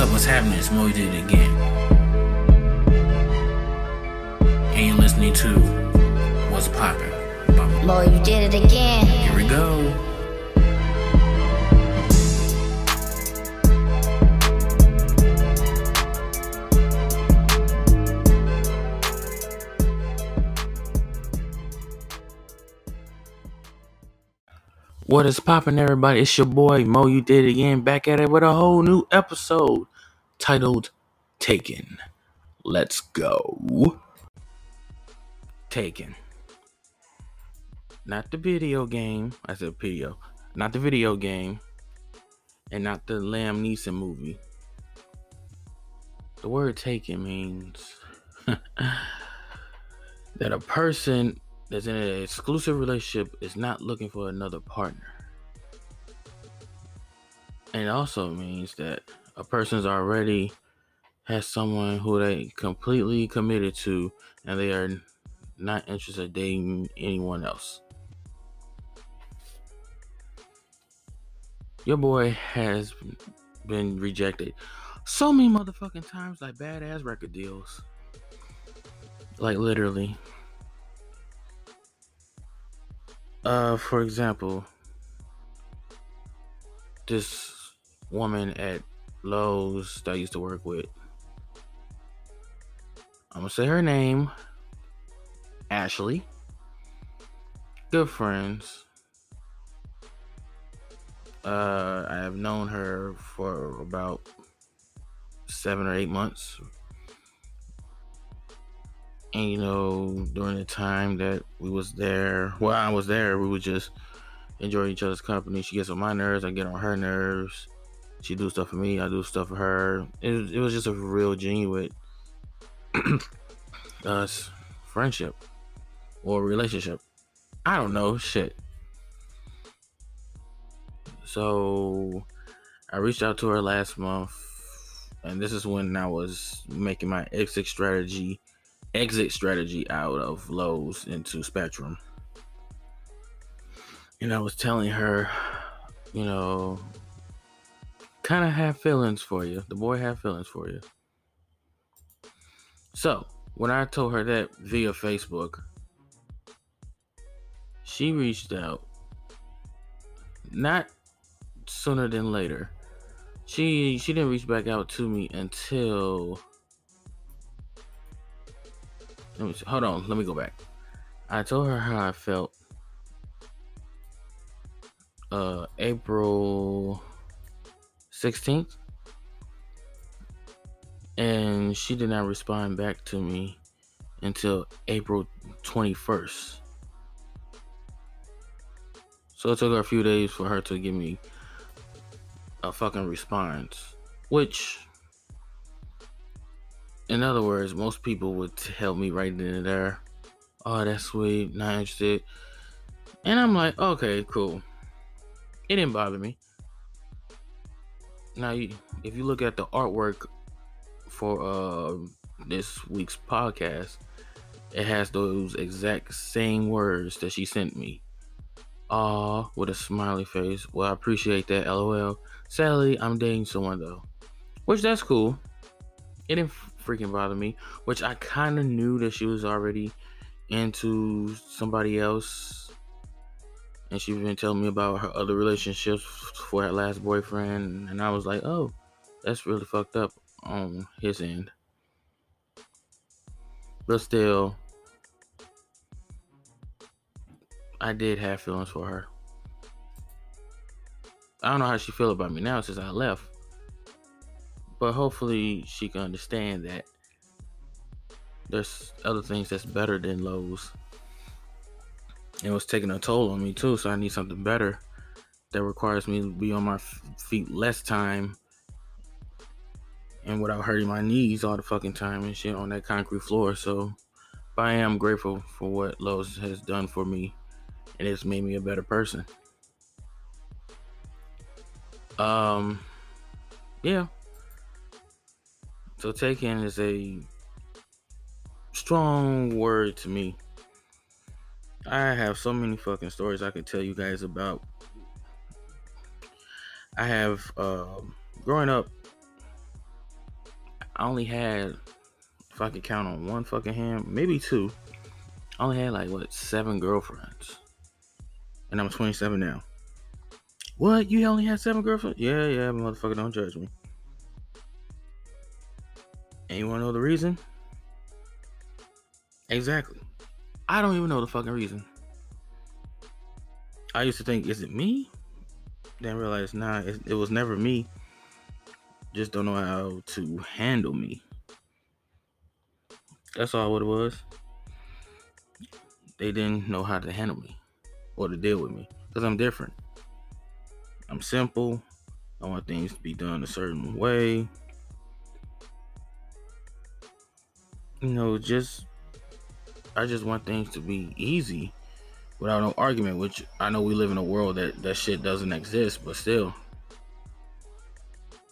up? What's happening? It's Mo You did it again. And you're listening to What's Poppin'. Mo, you did it again. Here we go. What is poppin', everybody? It's your boy Mo. You did it again, back at it with a whole new episode titled Taken. Let's go. Taken. Not the video game. I said video. Not the video game. And not the Liam Neeson movie. The word taken means that a person that's in an exclusive relationship is not looking for another partner. And it also means that a person's already has someone who they completely committed to and they are not interested in dating anyone else. Your boy has been rejected so many motherfucking times like badass record deals. Like literally. Uh, for example, this woman at Lowe's that I used to work with. I'm gonna say her name, Ashley. Good friends. Uh, I have known her for about seven or eight months. And you know, during the time that we was there, well, I was there, we would just enjoy each other's company. She gets on my nerves, I get on her nerves. She do stuff for me, I do stuff for her. It, it was just a real genuine us friendship or relationship. I don't know, shit. So I reached out to her last month, and this is when I was making my exit strategy exit strategy out of Lowe's into Spectrum. And I was telling her, you know, kind of have feelings for you. The boy have feelings for you. So, when I told her that via Facebook, she reached out not sooner than later. She she didn't reach back out to me until let me hold on, let me go back. I told her how I felt uh April 16th and she did not respond back to me until April 21st. So it took her a few days for her to give me a fucking response, which in other words, most people would help me right then and there, "Oh, that's sweet, not interested," and I'm like, "Okay, cool." It didn't bother me. Now, if you look at the artwork for uh, this week's podcast, it has those exact same words that she sent me. Aw, with a smiley face. Well, I appreciate that. LOL. Sadly, I'm dating someone though, which that's cool. It didn't freaking bother me, which I kind of knew that she was already into somebody else. And she's been telling me about her other relationships for her last boyfriend. And I was like, oh, that's really fucked up on his end. But still, I did have feelings for her. I don't know how she feel about me now since I left. But hopefully she can understand that there's other things that's better than Lowe's. It was taking a toll on me too, so I need something better that requires me to be on my feet less time and without hurting my knees all the fucking time and shit on that concrete floor. So, but I am grateful for what Lowe's has done for me, and it's made me a better person. Um, yeah. So taken is a strong word to me. I have so many fucking stories I could tell you guys about. I have uh, growing up, I only had, if I could count on one fucking hand, maybe two. I only had like what seven girlfriends, and I'm 27 now. What? You only had seven girlfriends? Yeah, yeah, motherfucker, don't judge me. And you wanna know the reason? Exactly. I don't even know the fucking reason. I used to think, is it me? Then realize, nah, it, it was never me. Just don't know how to handle me. That's all what it was. They didn't know how to handle me or to deal with me because I'm different. I'm simple. I want things to be done a certain way. You know, just I just want things to be easy without no argument, which I know we live in a world that that shit doesn't exist, but still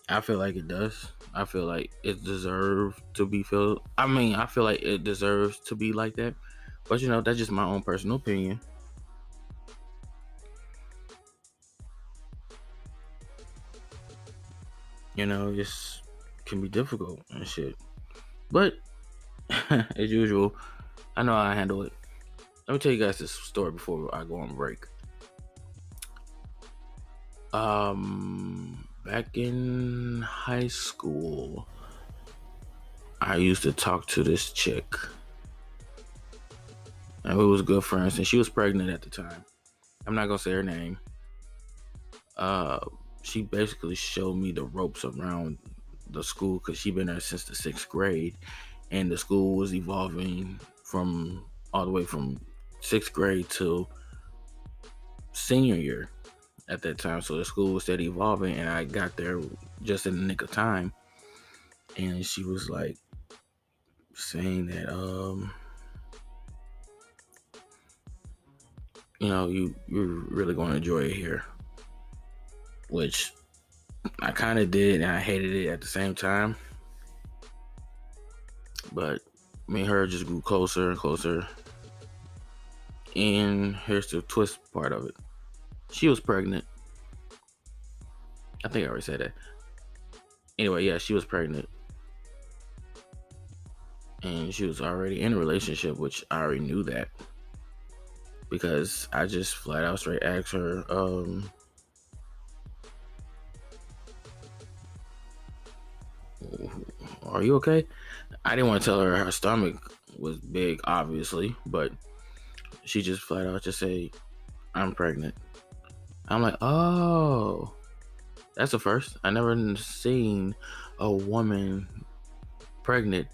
I feel like it does. I feel like it deserves to be filled. I mean, I feel like it deserves to be like that. But you know, that's just my own personal opinion. You know, it's can be difficult and shit. But as usual, I know how I handle it. Let me tell you guys this story before I go on break. Um, back in high school, I used to talk to this chick. And we was good friends, and she was pregnant at the time. I'm not gonna say her name. Uh, she basically showed me the ropes around the school because she been there since the sixth grade, and the school was evolving from all the way from sixth grade to senior year at that time. So the school was steady evolving, and I got there just in the nick of time. And she was like saying that, um, you know, you you're really going to enjoy it here, which I kind of did, and I hated it at the same time. But me and her just grew closer and closer. And here's the twist part of it. She was pregnant. I think I already said that. Anyway, yeah, she was pregnant. And she was already in a relationship, which I already knew that. Because I just flat out straight asked her, um, Are you okay? I didn't want to tell her her stomach was big, obviously, but she just flat out just say, I'm pregnant. I'm like, oh, that's the first. I never seen a woman pregnant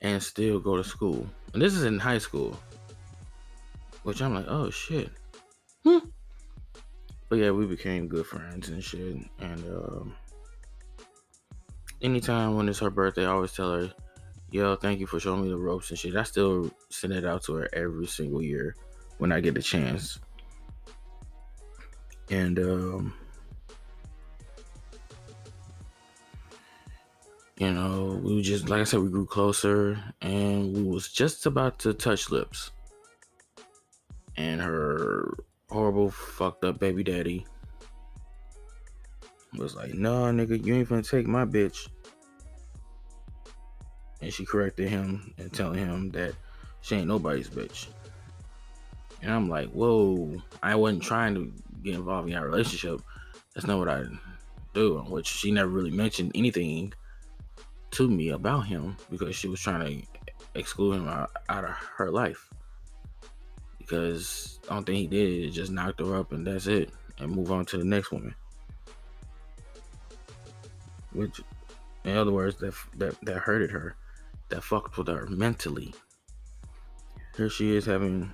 and still go to school. And this is in high school. Which I'm like, oh shit. Hmm. But yeah, we became good friends and shit. And um, anytime when it's her birthday, I always tell her, yo, thank you for showing me the ropes and shit. I still send it out to her every single year when I get the chance. And um you know, we just like I said, we grew closer and we was just about to touch lips. And her horrible fucked up baby daddy was like, no, nigga, you ain't gonna take my bitch. And she corrected him and telling him that she ain't nobody's bitch. And I'm like, whoa, I wasn't trying to get involved in our relationship. That's not what I do. Which she never really mentioned anything to me about him because she was trying to exclude him out, out of her life. Because I don't think he did. It just knocked her up and that's it. And move on to the next woman. Which, in other words, that that that hurted her, that fucked with her mentally. Here she is having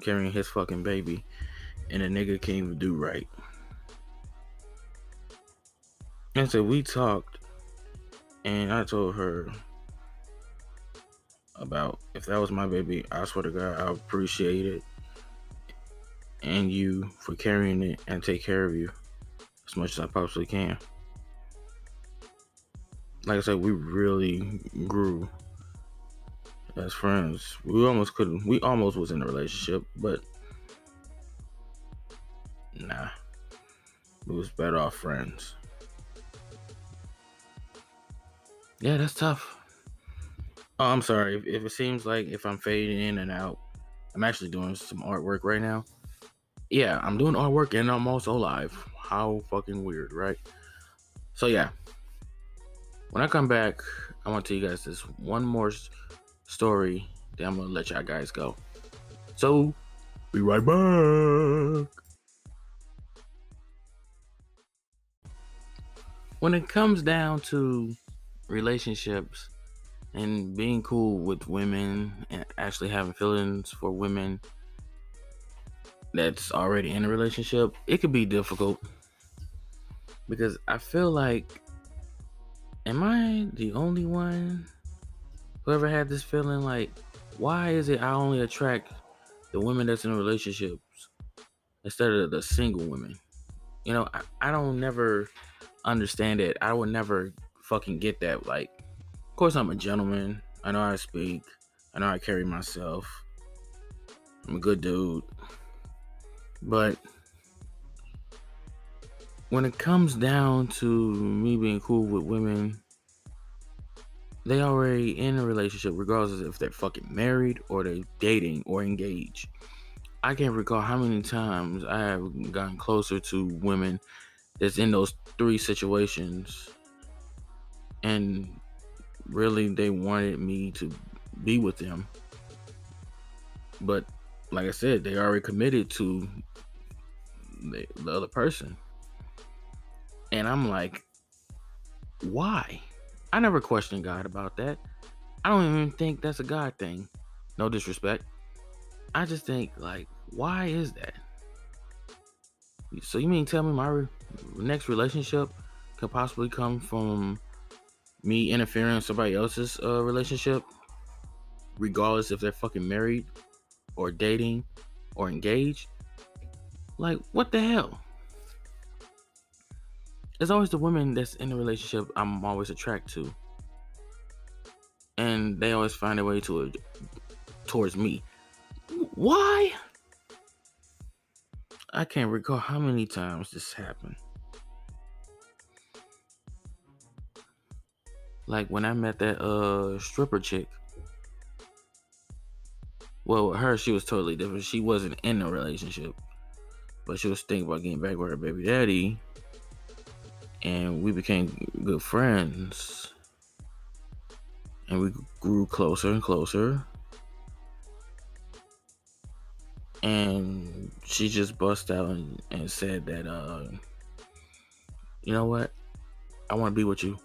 carrying his fucking baby, and a nigga can't even do right. And so we talked, and I told her about if that was my baby, I swear to God, I appreciate it. And you for carrying it and take care of you as much as I possibly can like I said, we really grew as friends. We almost couldn't. We almost was in a relationship, but nah, we was better off friends. yeah, that's tough. Oh, I'm sorry if, if it seems like if I'm fading in and out. I'm actually doing some artwork right now. Yeah, I'm doing artwork and I'm also live. How fucking weird, right? So yeah, when I come back, I want to tell you guys this one more story. Then I'm gonna let y'all guys go. So, be right back. When it comes down to relationships and being cool with women and actually having feelings for women that's already in a relationship, it could be difficult because I feel like, am I the only one who ever had this feeling? Like, why is it I only attract the women that's in relationships instead of the single women? You know, I, I don't never understand it. I would never fucking get that. Like, of course, I'm a gentleman. I know to speak. I know to carry myself. I'm a good dude. But when it comes down to me being cool with women, they already in a relationship, regardless if they're fucking married or they're dating or engaged. I can't recall how many times I have gotten closer to women that's in those three situations, and really they wanted me to be with them. But like I said, they already committed to the, the other person. And I'm like, why? I never questioned God about that. I don't even think that's a God thing. No disrespect. I just think, like, why is that? So you mean tell me my re- next relationship could possibly come from me interfering in somebody else's uh, relationship, regardless if they're fucking married or dating or engaged? Like, what the hell? It's always the women that's in the relationship I'm always attracted to. And they always find a way to towards me. Why? I can't recall how many times this happened. Like when I met that uh stripper chick. Well, her, she was totally different. She wasn't in a relationship, but she was thinking about getting back with her baby daddy and we became good friends. And we grew closer and closer. And she just bust out and, and said that uh you know what? I want to be with you.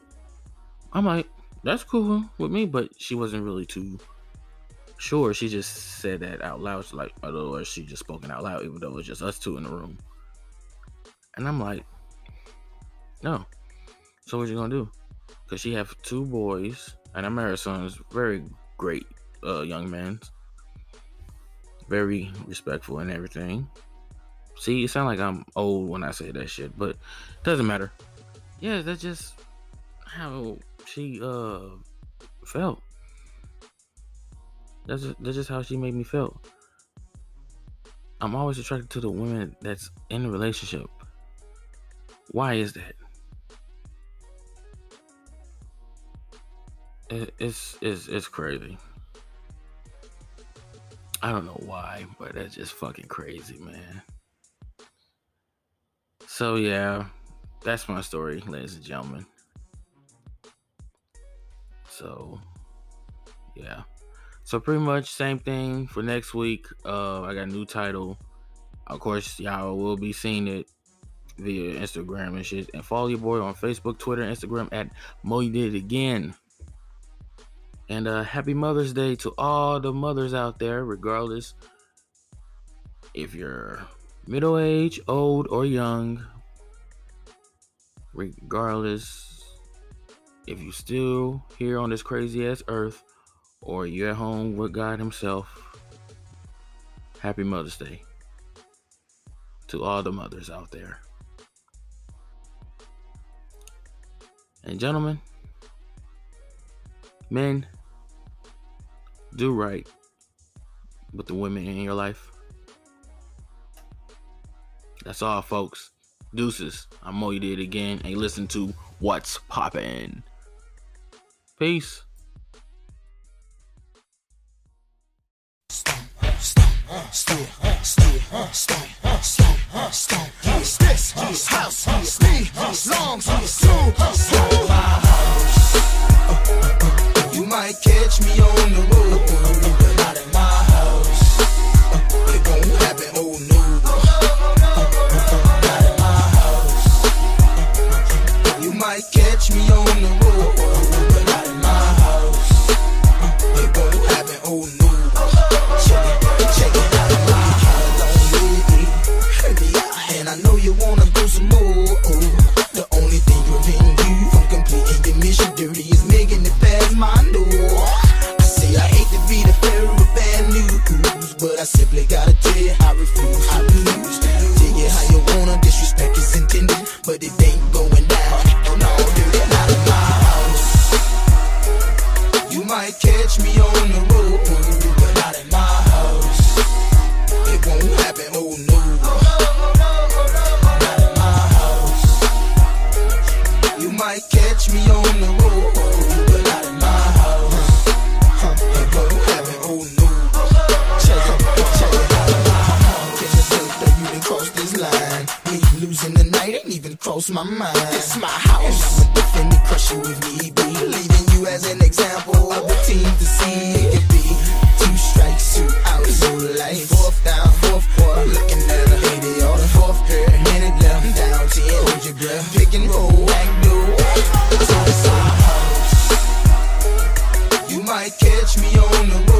I'm like that's cool with me but she wasn't really too sure. She just said that out loud. Like otherwise she just spoken out loud even though it was just us two in the room. And i'm like no. So what you gonna do? Cause she have two boys, and I her son's very great uh, young man, very respectful and everything. See, it sound like I'm old when I say that shit, but doesn't matter. Yeah, that's just how she uh felt. That's just, that's just how she made me feel. I'm always attracted to the women that's in a relationship. Why is that? It's it's it's crazy. I don't know why, but that's just fucking crazy, man. So yeah, that's my story, ladies and gentlemen. So yeah. So pretty much same thing for next week. Uh I got a new title. Of course, y'all will be seeing it via Instagram and shit. And follow your boy on Facebook, Twitter, Instagram at Mo Did It Again. And uh, happy Mother's Day to all the mothers out there, regardless if you're middle age, old, or young. Regardless if you're still here on this crazy ass earth or you're at home with God Himself. Happy Mother's Day to all the mothers out there. And gentlemen, Men, do right with the women in your life. That's all, folks. Deuces. I'm Mo. You did again. And listen to What's Poppin'. Peace. Sleep losing the night ain't even cross my mind. It's my house. And I'ma defend it, crush you with me. be. Leaving you as an example of the team to see. It could be two strikes, two out, no life. Fourth down, fourth quarter. Looking at a lady on the fourth pair. Minute left, down ten. Hold your breath. Pick and roll, back door. So it's my house. You might catch me on the road.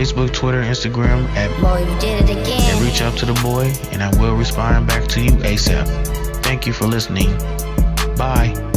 Facebook, Twitter, Instagram at Boy You Did It Again. And reach out to the boy, and I will respond back to you ASAP. Thank you for listening. Bye.